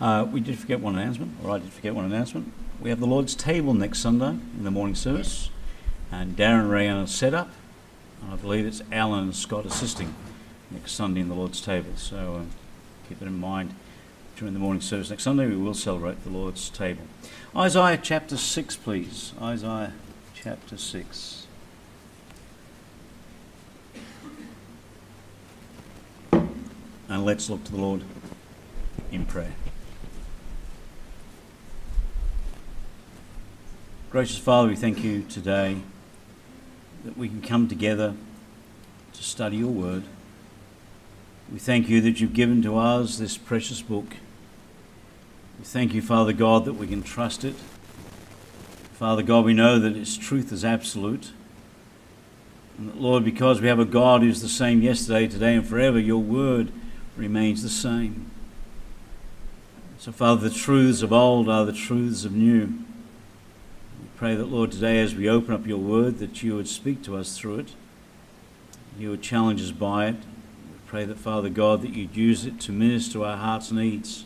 Uh, we did forget one announcement, or I did forget one announcement. We have the Lord's table next Sunday in the morning service, and Darren Ray on set up, and I believe it's Alan and Scott assisting next Sunday in the Lord's table. So uh, keep that in mind during the morning service next Sunday. We will celebrate the Lord's table. Isaiah chapter 6, please. Isaiah chapter 6. And let's look to the Lord in prayer. Gracious Father, we thank you today that we can come together to study your word. We thank you that you've given to us this precious book. We thank you, Father God, that we can trust it. Father God, we know that its truth is absolute. And that, Lord, because we have a God who's the same yesterday, today, and forever, your word remains the same. So, Father, the truths of old are the truths of new. Pray that, Lord, today as we open up your word, that you would speak to us through it. You would challenge us by it. We pray that, Father God, that you'd use it to minister to our heart's needs.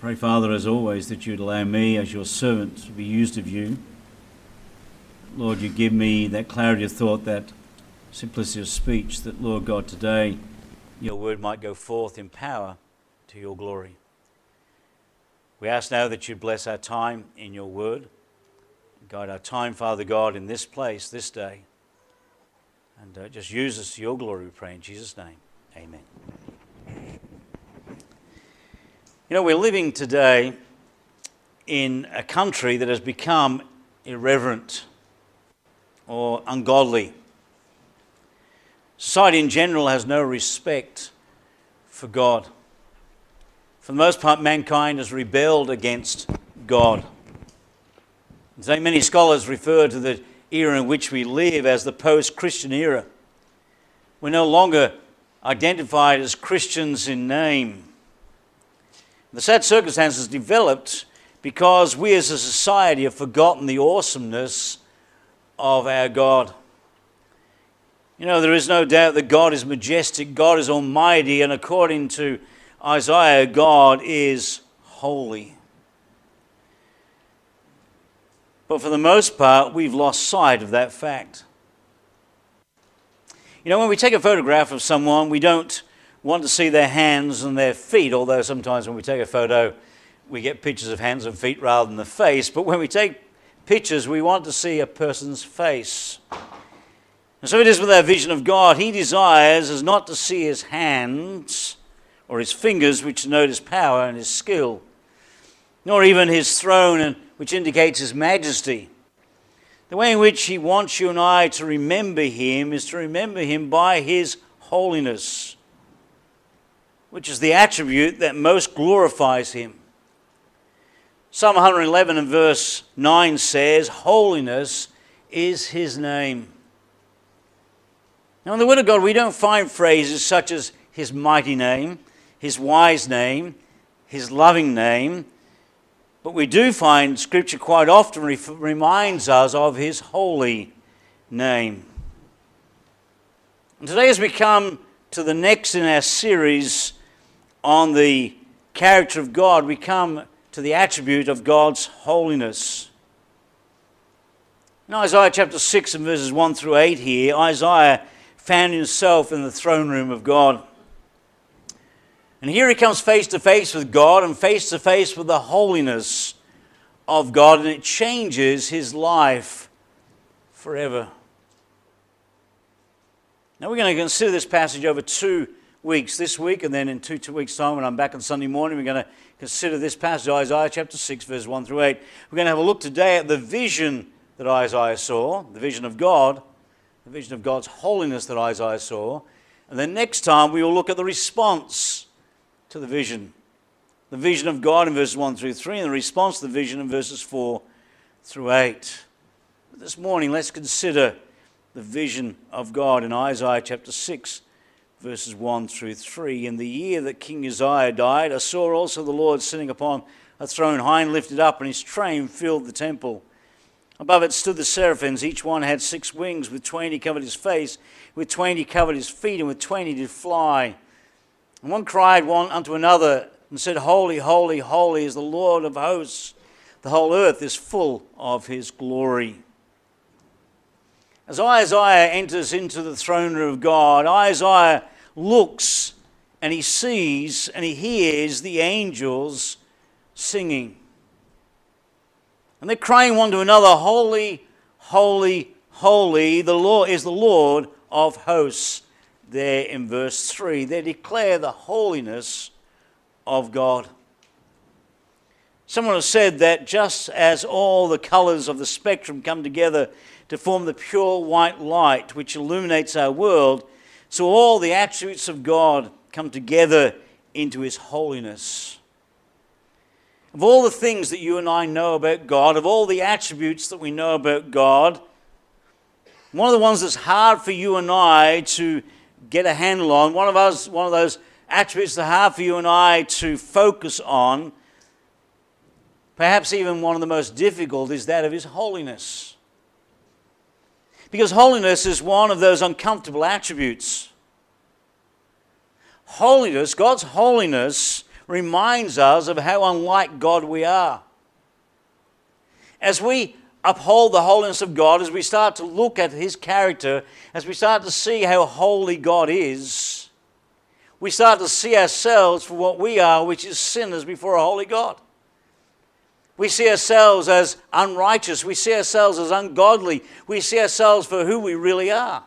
Pray, Father, as always, that you'd allow me, as your servant, to be used of you. Lord, you give me that clarity of thought, that simplicity of speech, that, Lord God, today your word might go forth in power to your glory. We ask now that you bless our time in your word. Guide our time, Father God, in this place, this day. And uh, just use us to your glory, we pray in Jesus' name. Amen. You know, we're living today in a country that has become irreverent or ungodly. Society in general has no respect for God. For the most part, mankind has rebelled against God. Today, many scholars refer to the era in which we live as the post Christian era. We're no longer identified as Christians in name. The sad circumstances developed because we as a society have forgotten the awesomeness of our God. You know, there is no doubt that God is majestic, God is almighty, and according to Isaiah, God is holy. But for the most part, we've lost sight of that fact. You know, when we take a photograph of someone, we don't want to see their hands and their feet, although sometimes when we take a photo, we get pictures of hands and feet rather than the face. But when we take pictures, we want to see a person's face. And so it is with our vision of God. He desires us not to see his hands or his fingers, which denote his power and his skill, nor even his throne, which indicates his majesty. The way in which he wants you and I to remember him is to remember him by his holiness, which is the attribute that most glorifies him. Psalm 111 and verse 9 says, Holiness is his name. Now, in the Word of God, we don't find phrases such as his mighty name, his wise name, his loving name. But we do find Scripture quite often reminds us of his holy name. And today, as we come to the next in our series on the character of God, we come to the attribute of God's holiness. In Isaiah chapter 6 and verses 1 through 8 here, Isaiah found himself in the throne room of God. And here he comes face to face with God and face to face with the holiness of God, and it changes his life forever. Now, we're going to consider this passage over two weeks this week, and then in two, two weeks' time, when I'm back on Sunday morning, we're going to consider this passage, Isaiah chapter 6, verse 1 through 8. We're going to have a look today at the vision that Isaiah saw, the vision of God, the vision of God's holiness that Isaiah saw. And then next time, we will look at the response to the vision. The vision of God in verses 1 through 3, and the response to the vision in verses 4 through 8. But this morning, let's consider the vision of God in Isaiah chapter 6, verses 1 through 3. In the year that King Uzziah died, I saw also the Lord sitting upon a throne high and lifted up, and his train filled the temple. Above it stood the seraphims. Each one had six wings. With twain covered his face, with twain covered his feet, and with twain did fly. And one cried one unto another, and said, Holy, holy, holy is the Lord of hosts. The whole earth is full of his glory. As Isaiah enters into the throne room of God, Isaiah looks and he sees and he hears the angels singing. And they're crying one to another, Holy, holy, holy, the Lord is the Lord of hosts. There in verse 3, they declare the holiness of God. Someone has said that just as all the colors of the spectrum come together to form the pure white light which illuminates our world, so all the attributes of God come together into His holiness. Of all the things that you and I know about God, of all the attributes that we know about God, one of the ones that's hard for you and I to get a handle on, one of us, one of those attributes that hard for you and I to focus on, perhaps even one of the most difficult, is that of His holiness. Because holiness is one of those uncomfortable attributes. Holiness, God's holiness, reminds us of how unlike God we are. As we uphold the holiness of God, as we start to look at His character, as we start to see how holy God is, we start to see ourselves for what we are, which is sinners before a holy God. We see ourselves as unrighteous. We see ourselves as ungodly. We see ourselves for who we really are.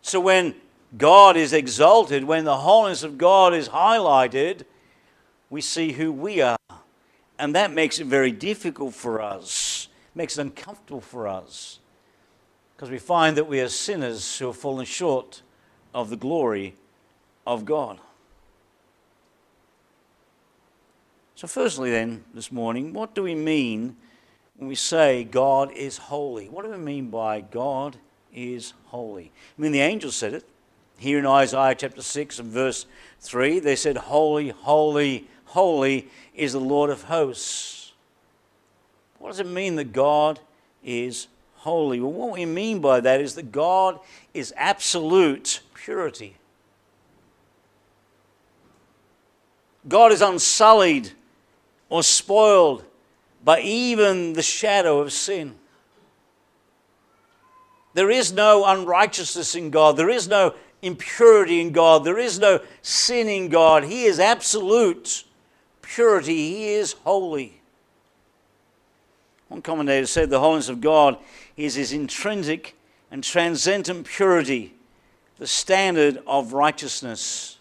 So when God is exalted, when the holiness of God is highlighted, we see who we are. And that makes it very difficult for us, makes it uncomfortable for us, because we find that we are sinners who have fallen short of the glory of God. So, firstly, then, this morning, what do we mean when we say God is holy? What do we mean by God is holy? I mean, the angels said it. Here in Isaiah chapter 6 and verse 3, they said, Holy, holy, holy is the Lord of hosts. What does it mean that God is holy? Well, what we mean by that is that God is absolute purity. God is unsullied or spoiled by even the shadow of sin. There is no unrighteousness in God. There is no impurity in God. There is no sin in God. He is absolute purity. He is holy. One commentator said the holiness of God is his intrinsic and transcendent purity, the standard of righteousness.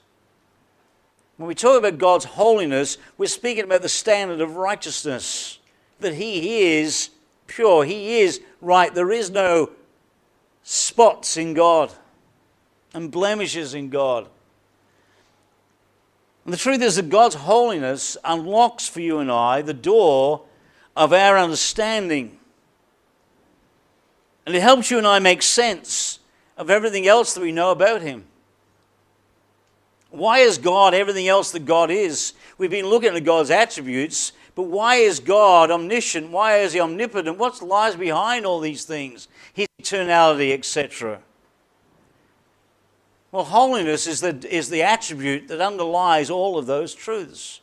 When we talk about God's holiness, we're speaking about the standard of righteousness. That He is pure, He is right. There is no spots in God and blemishes in God. And the truth is that God's holiness unlocks for you and I the door of our understanding. And it helps you and I make sense of everything else that we know about Him. Why is God everything else that God is? We've been looking at God's attributes, but why is God omniscient? Why is He omnipotent? What lies behind all these things? His eternality, etc. Well, holiness is the, is the attribute that underlies all of those truths.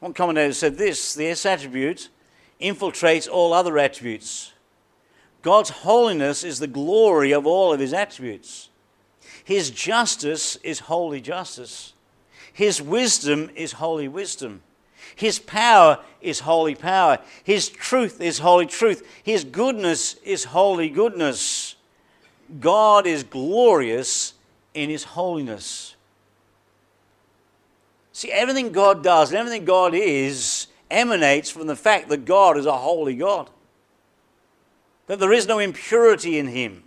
One commentator said this this attribute infiltrates all other attributes. God's holiness is the glory of all of his attributes. His justice is holy justice. His wisdom is holy wisdom. His power is holy power. His truth is holy truth. His goodness is holy goodness. God is glorious in His holiness. See, everything God does and everything God is emanates from the fact that God is a holy God, that there is no impurity in Him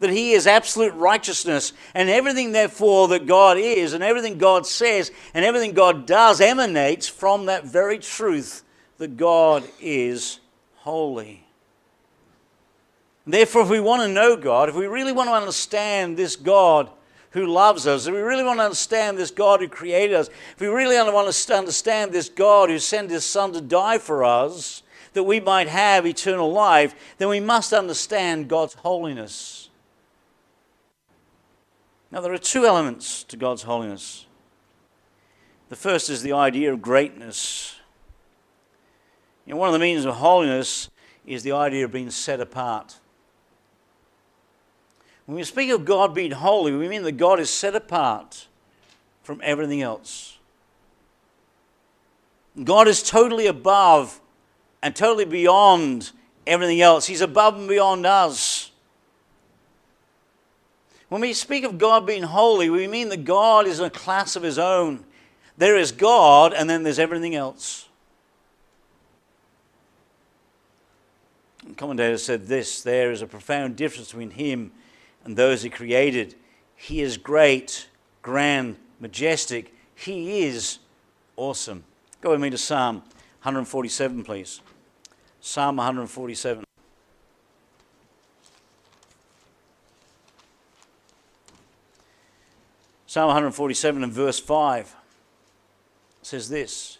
that he is absolute righteousness, and everything, therefore, that God is, and everything God says, and everything God does emanates from that very truth that God is holy. Therefore, if we want to know God, if we really want to understand this God who loves us, if we really want to understand this God who created us, if we really want to understand this God who sent his Son to die for us, that we might have eternal life, then we must understand God's holiness. Now, there are two elements to God's holiness. The first is the idea of greatness. You know, one of the meanings of holiness is the idea of being set apart. When we speak of God being holy, we mean that God is set apart from everything else. God is totally above and totally beyond everything else. He's above and beyond us. When we speak of God being holy, we mean that God is in a class of his own. There is God, and then there's everything else. The commentator said this there is a profound difference between him and those he created. He is great, grand, majestic. He is awesome. Go with me to Psalm 147, please. Psalm 147. Psalm 147 and verse 5 says this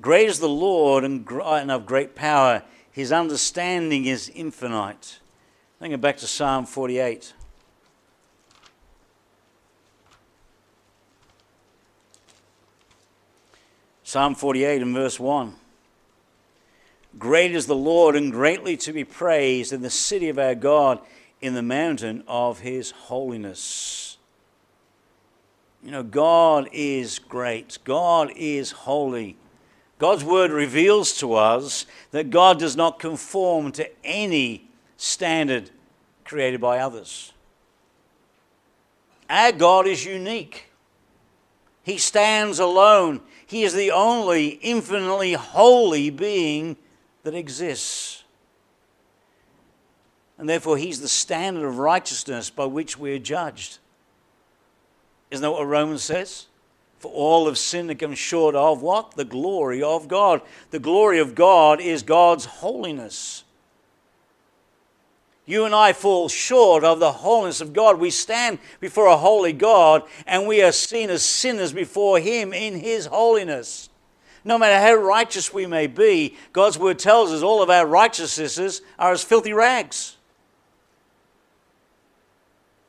Great is the Lord and of great power, his understanding is infinite. Go back to Psalm 48. Psalm 48 and verse 1. Great is the Lord and greatly to be praised in the city of our God, in the mountain of his holiness. You know, God is great. God is holy. God's word reveals to us that God does not conform to any standard created by others. Our God is unique. He stands alone. He is the only infinitely holy being that exists. And therefore, He's the standard of righteousness by which we're judged. Isn't that what Romans says? For all have sinned and come short of what? The glory of God. The glory of God is God's holiness. You and I fall short of the holiness of God. We stand before a holy God and we are seen as sinners before Him in His holiness. No matter how righteous we may be, God's word tells us all of our righteousnesses are as filthy rags.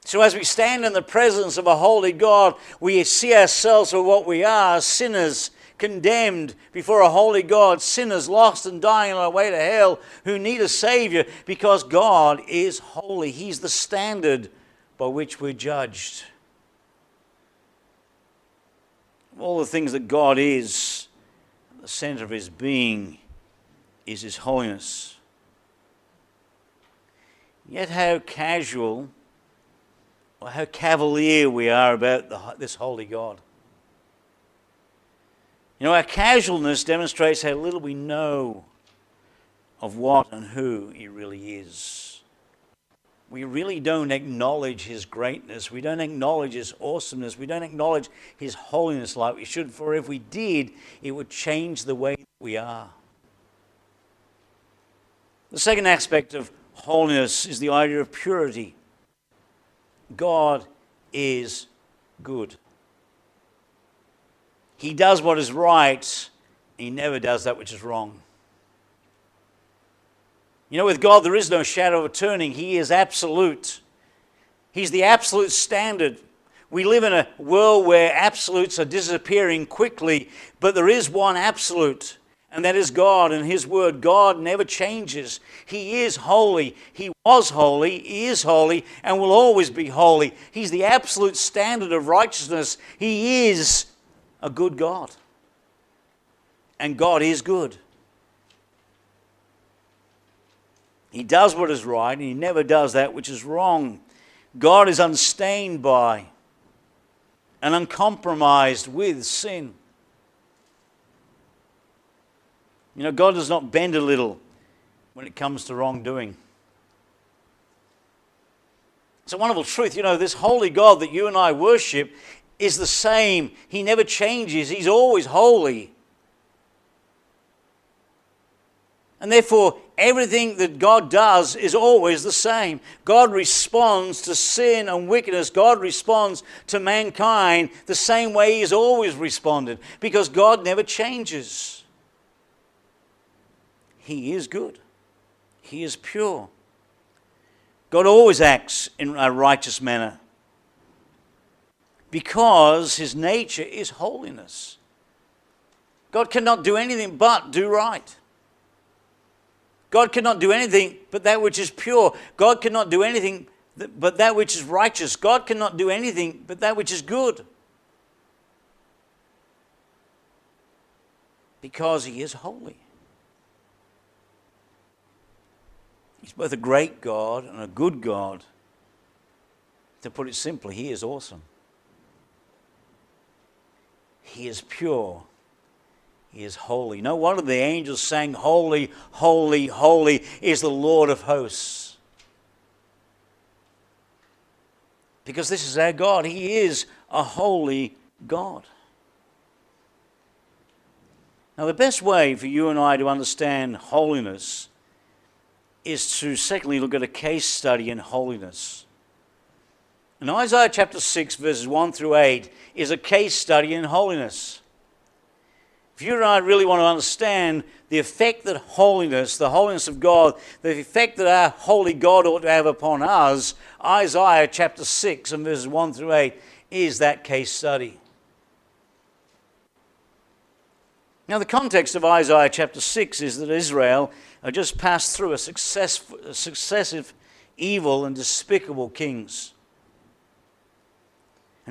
So, as we stand in the presence of a holy God, we see ourselves for what we are sinners condemned before a holy God, sinners lost and dying on our way to hell who need a Savior because God is holy. He's the standard by which we're judged. All the things that God is, the center of His being is His holiness. Yet, how casual or how cavalier we are about the, this holy God. You know, our casualness demonstrates how little we know of what and who He really is. We really don't acknowledge His greatness. We don't acknowledge His awesomeness. We don't acknowledge His holiness like we should, for if we did, it would change the way we are. The second aspect of holiness is the idea of purity. God is good. He does what is right, he never does that which is wrong. You know, with God, there is no shadow of turning. He is absolute. He's the absolute standard. We live in a world where absolutes are disappearing quickly, but there is one absolute, and that is God and His Word. God never changes. He is holy. He was holy, He is holy, and will always be holy. He's the absolute standard of righteousness. He is a good God. And God is good. He does what is right, and He never does that which is wrong. God is unstained by and uncompromised with sin. You know, God does not bend a little when it comes to wrongdoing. It's a wonderful truth. You know, this holy God that you and I worship is the same. He never changes, He's always holy. And therefore, everything that God does is always the same. God responds to sin and wickedness. God responds to mankind the same way He has always responded because God never changes. He is good, He is pure. God always acts in a righteous manner. Because his nature is holiness. God cannot do anything but do right. God cannot do anything but that which is pure. God cannot do anything but that which is righteous. God cannot do anything but that which is good. Because he is holy. He's both a great God and a good God. To put it simply, he is awesome. He is pure. He is holy. No wonder the angels sang, Holy, holy, holy is the Lord of hosts. Because this is our God. He is a holy God. Now, the best way for you and I to understand holiness is to, secondly, look at a case study in holiness. And Isaiah chapter 6, verses 1 through 8, is a case study in holiness. If you and I really want to understand the effect that holiness, the holiness of God, the effect that our holy God ought to have upon us, Isaiah chapter 6 and verses 1 through 8 is that case study. Now, the context of Isaiah chapter 6 is that Israel had just passed through a, success, a successive evil and despicable kings.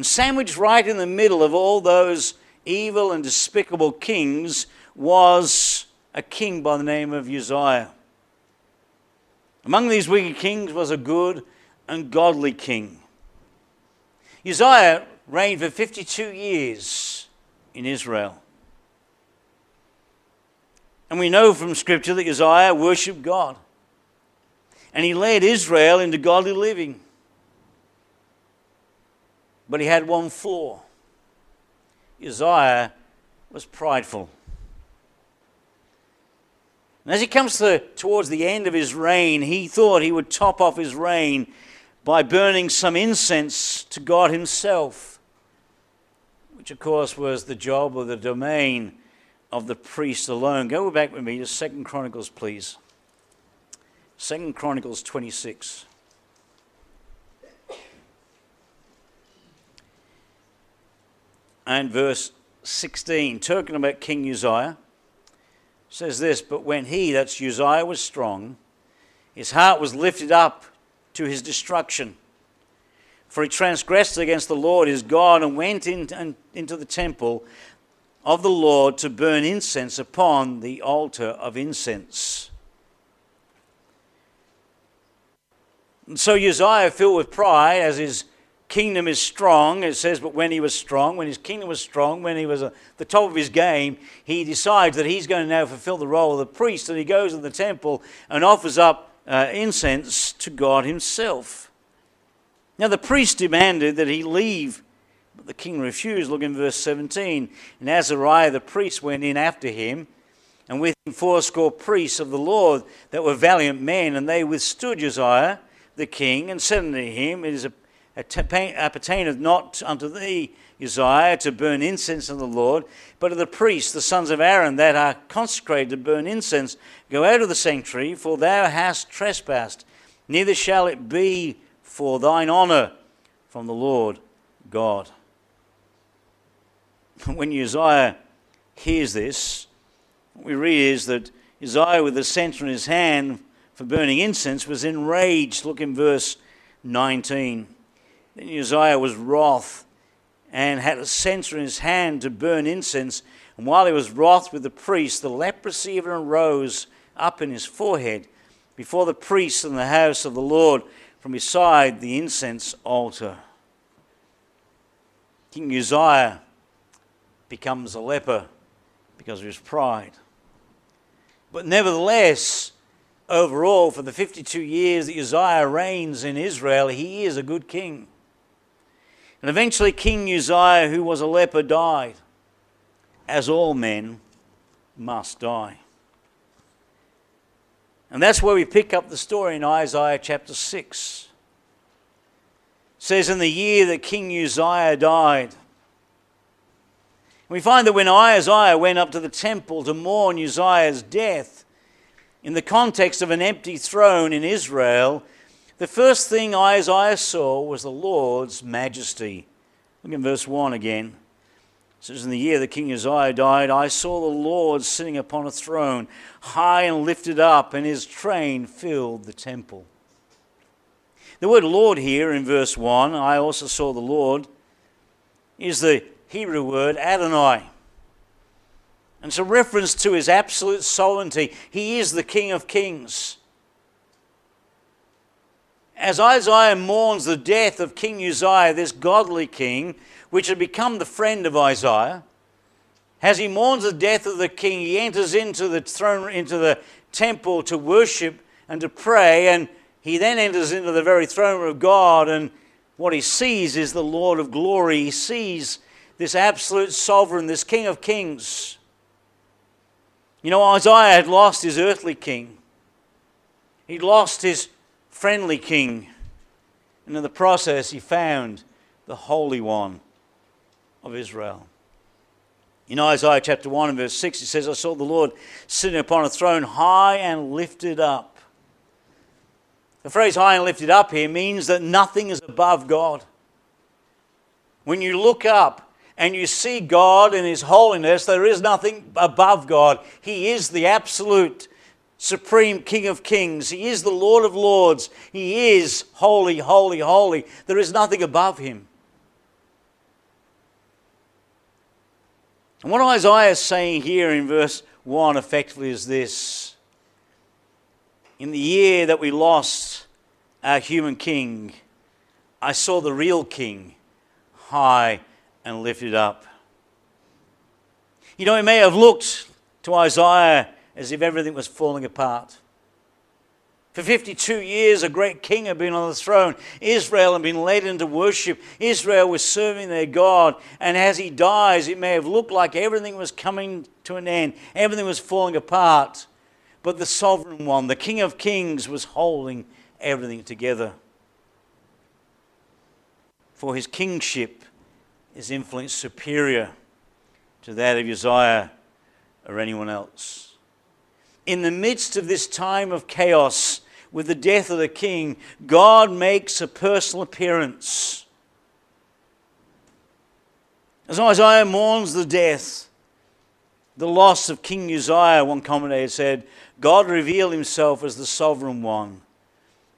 And sandwiched right in the middle of all those evil and despicable kings was a king by the name of Uzziah. Among these wicked kings was a good and godly king. Uzziah reigned for 52 years in Israel. And we know from Scripture that Uzziah worshipped God. And he led Israel into godly living. But he had one flaw. Uzziah was prideful. And as he comes to, towards the end of his reign, he thought he would top off his reign by burning some incense to God himself, which, of course, was the job or the domain of the priest alone. Go back with me to Second Chronicles, please. Second Chronicles 26. And verse 16, talking about King Uzziah, says this But when he, that's Uzziah, was strong, his heart was lifted up to his destruction. For he transgressed against the Lord his God and went in, into the temple of the Lord to burn incense upon the altar of incense. And so Uzziah, filled with pride, as his kingdom is strong. It says, but when he was strong, when his kingdom was strong, when he was at the top of his game, he decides that he's going to now fulfill the role of the priest, and he goes to the temple and offers up uh, incense to God himself. Now, the priest demanded that he leave, but the king refused. Look in verse 17. And Azariah the priest went in after him, and with him fourscore priests of the Lord that were valiant men, and they withstood Uzziah the king, and said unto him, It is a appertaineth not unto thee, Uzziah, to burn incense unto the Lord, but to the priests, the sons of Aaron, that are consecrated to burn incense. Go out of the sanctuary, for thou hast trespassed. Neither shall it be for thine honor from the Lord God. When Uzziah hears this, what we read is that Uzziah, with the censer in his hand for burning incense, was enraged. Look in verse 19. Then Uzziah was wroth and had a censer in his hand to burn incense. And while he was wroth with the priest, the leprosy of him rose up in his forehead before the priests in the house of the Lord from beside the incense altar. King Uzziah becomes a leper because of his pride. But nevertheless, overall, for the 52 years that Uzziah reigns in Israel, he is a good king. And eventually, King Uzziah, who was a leper, died, as all men must die. And that's where we pick up the story in Isaiah chapter 6. It says, In the year that King Uzziah died, we find that when Isaiah went up to the temple to mourn Uzziah's death, in the context of an empty throne in Israel, the first thing Isaiah saw was the Lord's majesty Look in verse 1 again. It says, In the year that King Uzziah died, I saw the Lord sitting upon a throne, high and lifted up, and his train filled the temple. The word Lord here in verse 1, I also saw the Lord, is the Hebrew word Adonai. And it's a reference to his absolute sovereignty. He is the King of kings. As Isaiah mourns the death of King Uzziah, this godly king, which had become the friend of Isaiah, as he mourns the death of the king, he enters into the throne, into the temple to worship and to pray, and he then enters into the very throne of God, and what he sees is the Lord of glory. He sees this absolute sovereign, this King of kings. You know, Isaiah had lost his earthly king. He'd lost his friendly king. And in the process, he found the Holy One of Israel. In Isaiah chapter 1 and verse 6, it says, I saw the Lord sitting upon a throne high and lifted up. The phrase high and lifted up here means that nothing is above God. When you look up and you see God in His holiness, there is nothing above God. He is the absolute supreme King of kings. He is the Lord of lords. He is holy, holy, holy. There is nothing above him. And what Isaiah is saying here in verse 1 effectively is this In the year that we lost our human king, I saw the real king high and lifted up. You know, it may have looked to Isaiah as if everything was falling apart. For 52 years, a great king had been on the throne. Israel had been led into worship. Israel was serving their God. And as he dies, it may have looked like everything was coming to an end, everything was falling apart. But the sovereign one, the King of Kings, was holding everything together. For his kingship is influence superior to that of Uzziah or anyone else in the midst of this time of chaos with the death of the king, God makes a personal appearance. As Isaiah mourns the death, the loss of King Uzziah, one commentator said, God revealed himself as the sovereign one,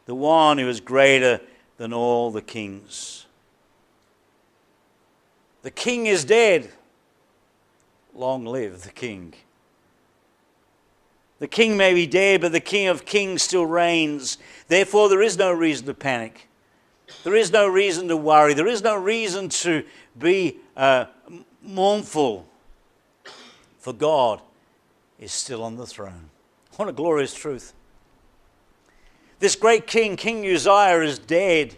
the one who is greater than all the kings. The king is dead. Long live the king. The king may be dead, but the king of kings still reigns. Therefore, there is no reason to panic. There is no reason to worry. There is no reason to be uh, mournful. For God is still on the throne. What a glorious truth. This great king, King Uzziah, is dead.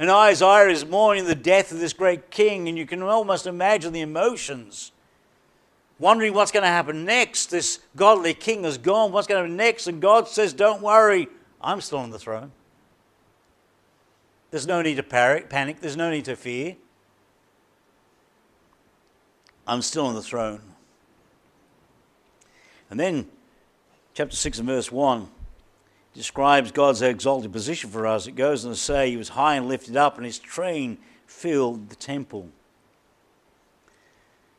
And Isaiah is mourning the death of this great king. And you can almost imagine the emotions wondering what's going to happen next. This godly king is gone. What's going to happen next? And God says, Don't worry, I'm still on the throne. There's no need to panic, there's no need to fear. I'm still on the throne. And then, chapter 6 and verse 1 describes God's exalted position for us. It goes on to say, He was high and lifted up, and His train filled the temple.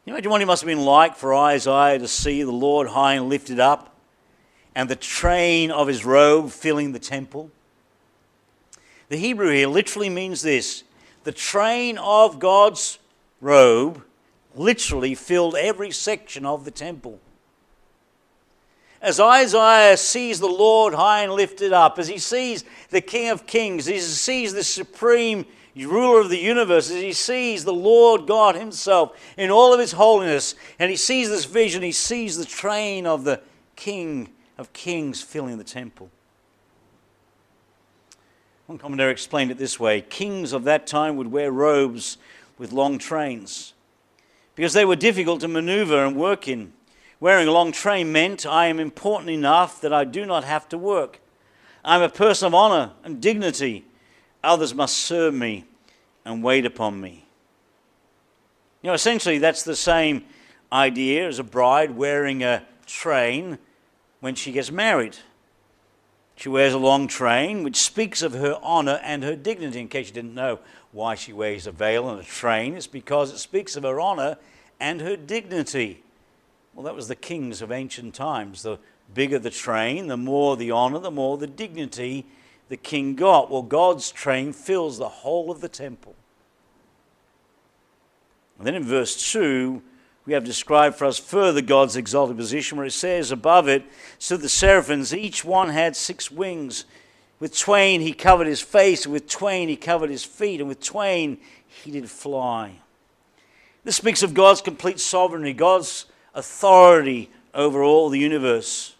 You imagine what it must have been like for Isaiah to see the Lord high and lifted up and the train of his robe filling the temple? The Hebrew here literally means this the train of God's robe literally filled every section of the temple. As Isaiah sees the Lord high and lifted up, as he sees the King of Kings, as he sees the supreme ruler of the universe, as he sees the Lord God himself in all of his holiness, and he sees this vision, he sees the train of the King of Kings filling the temple. One commentator explained it this way Kings of that time would wear robes with long trains because they were difficult to maneuver and work in. Wearing a long train meant I am important enough that I do not have to work. I'm a person of honor and dignity Others must serve me and wait upon me. You know, essentially, that's the same idea as a bride wearing a train when she gets married. She wears a long train, which speaks of her honor and her dignity. In case you didn't know why she wears a veil and a train. It's because it speaks of her honor and her dignity. Well, that was the kings of ancient times. The bigger the train, the more the honor, the more the dignity the king got. Well, God's train fills the whole of the temple. And then in verse 2, we have described for us further God's exalted position, where it says above it, so the seraphims, each one had six wings. With twain he covered his face, and with twain he covered his feet, and with twain he did fly. This speaks of God's complete sovereignty, God's authority over all the universe.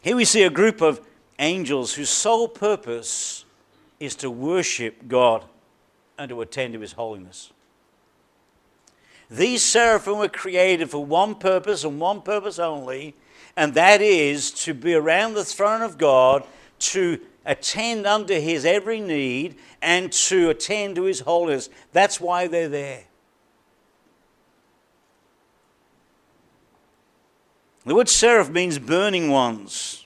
Here we see a group of angels whose sole purpose is to worship God and to attend to his holiness. These seraphim were created for one purpose and one purpose only, and that is to be around the throne of God, to attend unto his every need, and to attend to his holiness. That's why they're there. The word seraph means burning ones.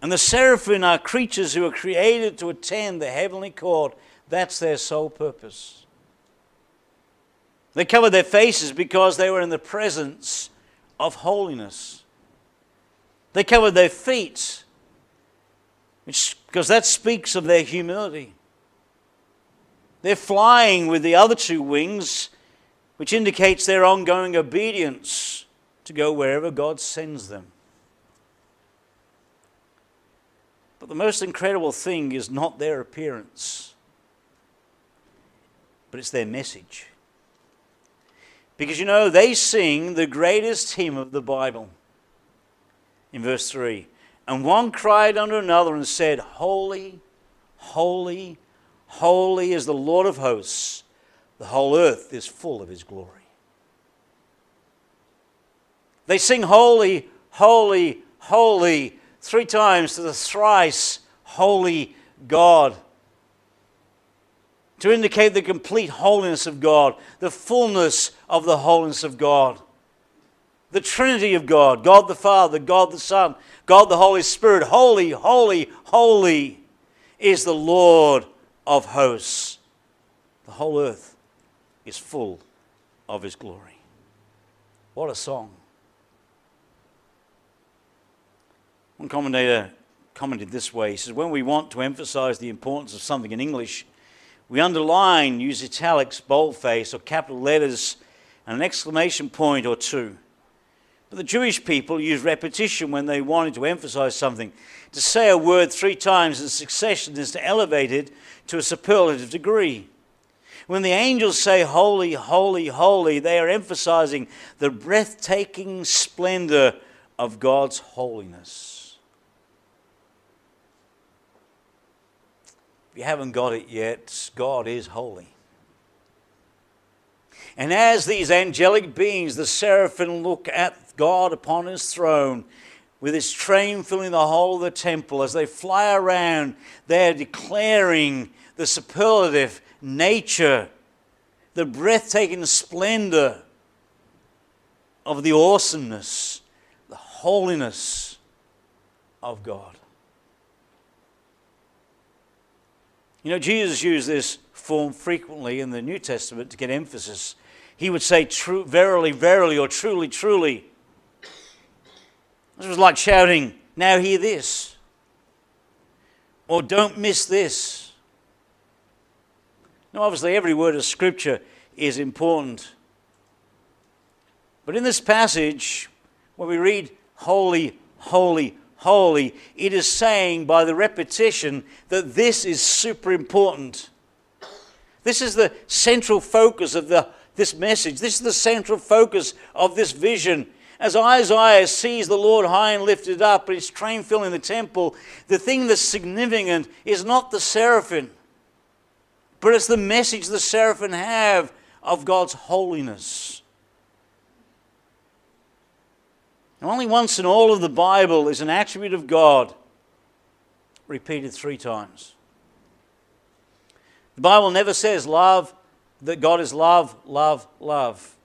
And the seraphim are creatures who are created to attend the heavenly court. That's their sole purpose. They covered their faces because they were in the presence of holiness. They covered their feet because that speaks of their humility. They're flying with the other two wings, which indicates their ongoing obedience to go wherever God sends them. But the most incredible thing is not their appearance, but it's their message. Because you know, they sing the greatest hymn of the Bible. In verse 3 And one cried unto another and said, Holy, holy, holy is the Lord of hosts. The whole earth is full of his glory. They sing, Holy, holy, holy, three times to the thrice holy God to indicate the complete holiness of God, the fullness of the holiness of God. The Trinity of God, God the Father, God the Son, God the Holy Spirit. Holy, holy, holy is the Lord of hosts. The whole earth is full of His glory. What a song. One commentator commented this way He says, When we want to emphasize the importance of something in English, we underline, use italics, boldface, or capital letters, and an exclamation point or two. But the Jewish people use repetition when they wanted to emphasize something. To say a word three times in succession is to elevate it to a superlative degree. When the angels say, Holy, holy, holy, they are emphasizing the breathtaking splendor of God's holiness. You haven't got it yet, God is holy. And as these angelic beings, the seraphim, look at God upon his throne, with his train filling the whole of the temple, as they fly around, they're declaring the superlative nature, the breathtaking splendor of the awesomeness, the holiness of God. You know, Jesus used this form frequently in the New Testament to get emphasis. He would say, True, verily, verily, or truly, truly. This was like shouting, Now hear this. Or don't miss this. Now, obviously, every word of Scripture is important. But in this passage, when we read, Holy, holy, holy, it is saying by the repetition that this is super important. This is the central focus of the, this message. This is the central focus of this vision. As Isaiah sees the Lord high and lifted up, and his train filling the temple, the thing that's significant is not the seraphim, but it's the message the seraphim have of God's holiness. Only once in all of the Bible is an attribute of God repeated three times. The Bible never says love, that God is love, love, love.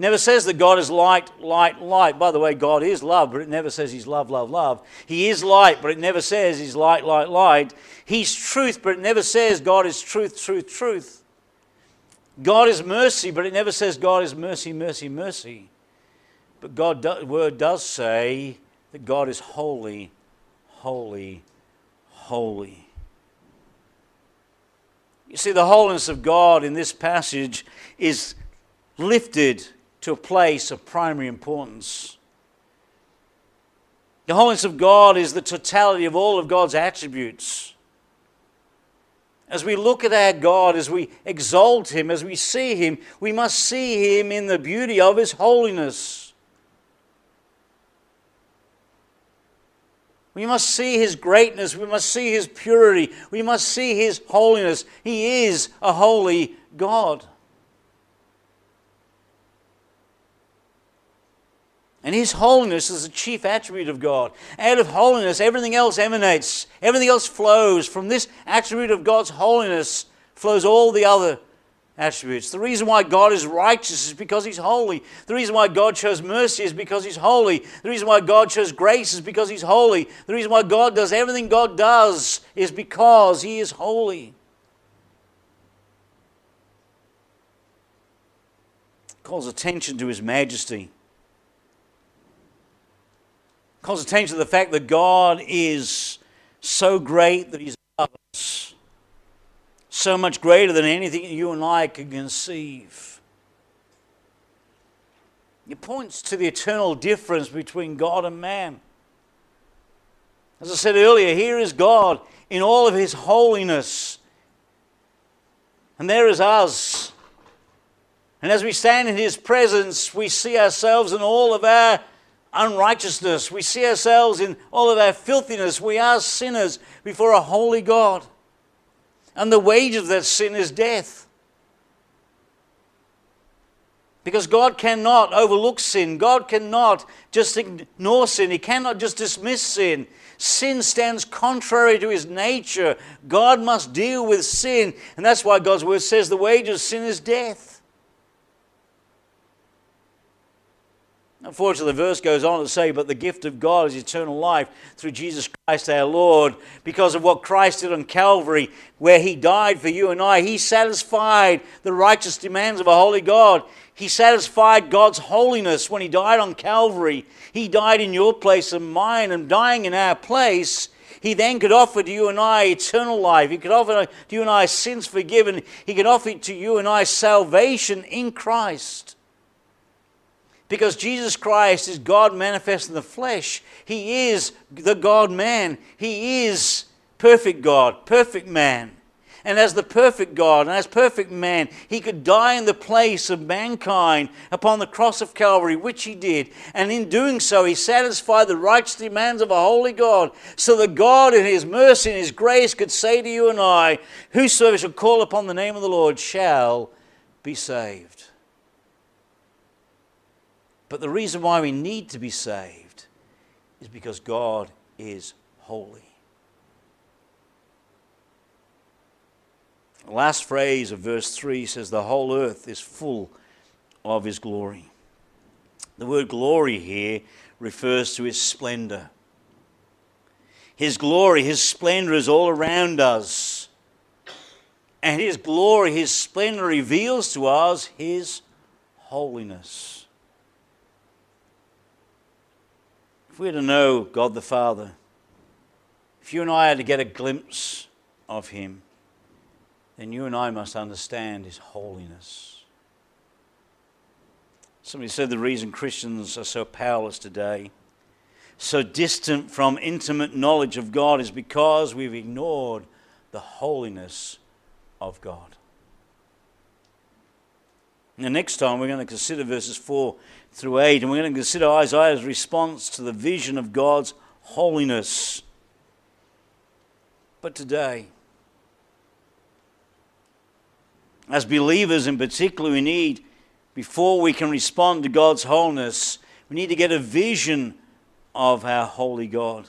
Never says that God is light, light, light. By the way, God is love, but it never says He's love, love, love. He is light, but it never says He's light, light, light. He's truth, but it never says God is truth, truth, truth. God is mercy, but it never says God is mercy, mercy, mercy. But God's word does say that God is holy, holy, holy. You see, the holiness of God in this passage is lifted to a place of primary importance. The holiness of God is the totality of all of God's attributes. As we look at our God, as we exalt Him, as we see Him, we must see Him in the beauty of His holiness. We must see His greatness. We must see His purity. We must see His holiness. He is a holy God. And His holiness is the chief attribute of God. Out of holiness, everything else emanates, everything else flows. From this attribute of God's holiness flows all the other attributes. The reason why God is righteous is because He's holy. The reason why God shows mercy is because He's holy. The reason why God shows grace is because He's holy. The reason why God does everything God does is because He is holy. Calls attention to His majesty calls attention to the fact that God is so great that He's above us, so much greater than anything you and I can conceive. It points to the eternal difference between God and man. As I said earlier, here is God in all of His holiness, and there is us. And as we stand in His presence, we see ourselves in all of our unrighteousness. We see ourselves in all of our filthiness. We are sinners before a holy God. And the wage of that sin is death. Because God cannot overlook sin. God cannot just ignore sin. He cannot just dismiss sin. Sin stands contrary to his nature. God must deal with sin. And that's why God's word says the wage of sin is death. Unfortunately, the verse goes on to say, But the gift of God is eternal life through Jesus Christ our Lord. Because of what Christ did on Calvary, where he died for you and I, he satisfied the righteous demands of a holy God. He satisfied God's holiness when he died on Calvary. He died in your place and mine, and dying in our place. He then could offer to you and I eternal life. He could offer to you and I sins forgiven. He could offer to you and I salvation in Christ. Because Jesus Christ is God manifest in the flesh. He is the God man. He is perfect God, perfect man. And as the perfect God and as perfect man, he could die in the place of mankind upon the cross of Calvary, which he did. And in doing so, he satisfied the righteous demands of a holy God, so that God, in his mercy and his grace, could say to you and I, Whosoever shall call upon the name of the Lord shall be saved. But the reason why we need to be saved is because God is holy. The last phrase of verse 3 says, The whole earth is full of his glory. The word glory here refers to his splendor. His glory, his splendor is all around us. And his glory, his splendor reveals to us his holiness. If we were to know God the Father, if you and I are to get a glimpse of Him, then you and I must understand His holiness. Somebody said the reason Christians are so powerless today, so distant from intimate knowledge of God, is because we've ignored the holiness of God. Now, next time we're going to consider verses 4 through 8, and we're going to consider Isaiah's response to the vision of God's holiness. But today, as believers in particular, we need, before we can respond to God's holiness, we need to get a vision of our holy God.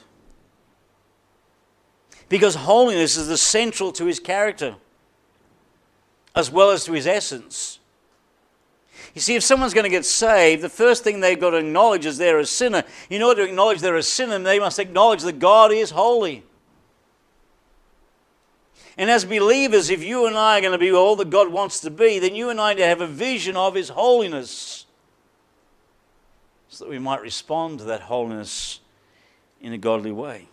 Because holiness is the central to his character as well as to his essence. You see, if someone's going to get saved, the first thing they've got to acknowledge is they're a sinner. In order to acknowledge they're a sinner, they must acknowledge that God is holy. And as believers, if you and I are going to be all that God wants to be, then you and I need to have a vision of His holiness so that we might respond to that holiness in a godly way.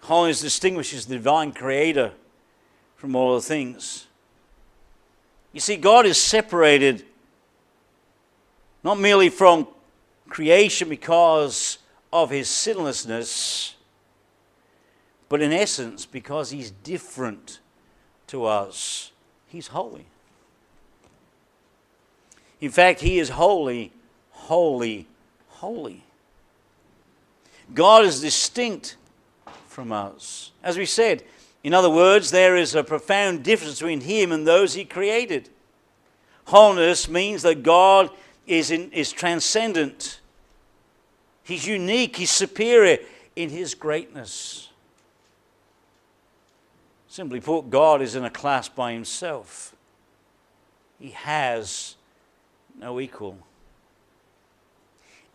Holiness distinguishes the divine creator from all the things. You see, God is separated not merely from creation because of his sinlessness but in essence, because he's different to us, he's holy. In fact, he is holy, holy, holy. God is distinct from us. As we said, in other words, there is a profound difference between him and those he created. Wholeness means that God is, in, is transcendent, he's unique, he's superior in his greatness. Simply put, God is in a class by himself. He has no equal.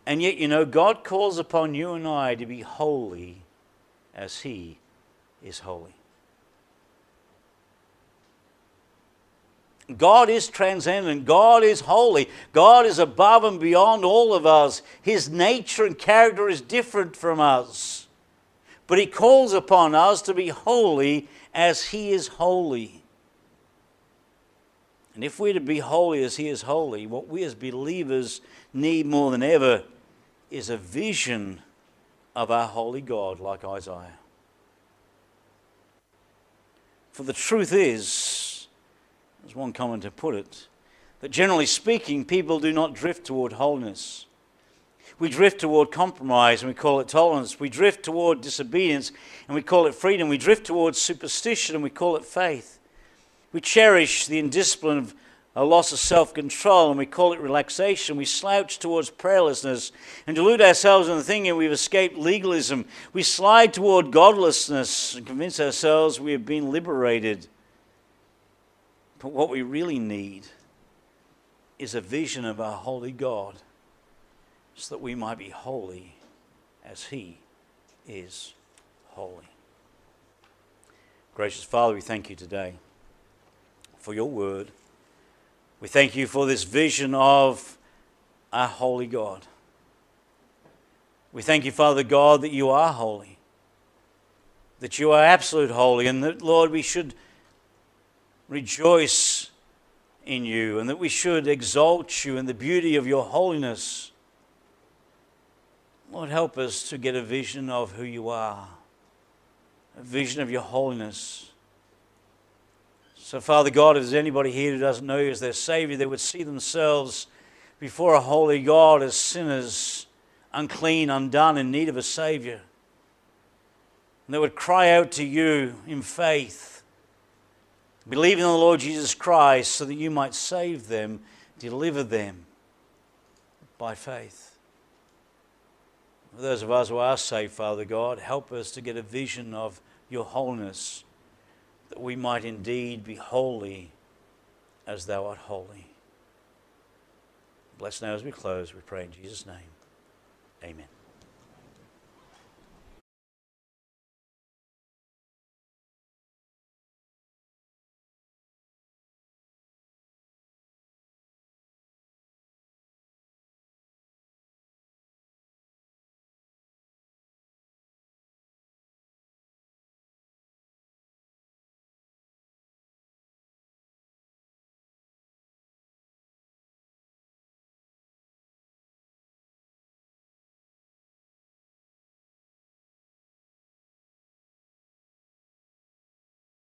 And yet, you know, God calls upon you and I to be holy as He is holy. God is transcendent. God is holy. God is above and beyond all of us. His nature and character is different from us. But He calls upon us to be holy as he is holy. And if we're to be holy as he is holy, what we as believers need more than ever is a vision of our holy God, like Isaiah. For the truth is, as one commentator put it, that generally speaking, people do not drift toward wholeness. We drift toward compromise and we call it tolerance. We drift toward disobedience and we call it freedom. We drift toward superstition and we call it faith. We cherish the indiscipline of a loss of self control and we call it relaxation. We slouch towards prayerlessness and delude ourselves into thinking we've escaped legalism. We slide toward godlessness and convince ourselves we have been liberated. But what we really need is a vision of our holy God so that we might be holy as He is holy. Gracious Father, we thank you today for your word. We thank you for this vision of our holy God. We thank you, Father God, that you are holy, that you are absolute holy, and that, Lord, we should rejoice in you, and that we should exalt you in the beauty of your holiness. Lord, help us to get a vision of who you are, a vision of your holiness. So, Father God, if there's anybody here who doesn't know you as their Savior, they would see themselves before a holy God as sinners, unclean, undone, in need of a Savior. And they would cry out to you in faith, believing in the Lord Jesus Christ so that you might save them, deliver them by faith. For those of us who are saved, Father God, help us to get a vision of your holiness, that we might indeed be holy as thou art holy. Bless now as we close, we pray in Jesus' name. Amen.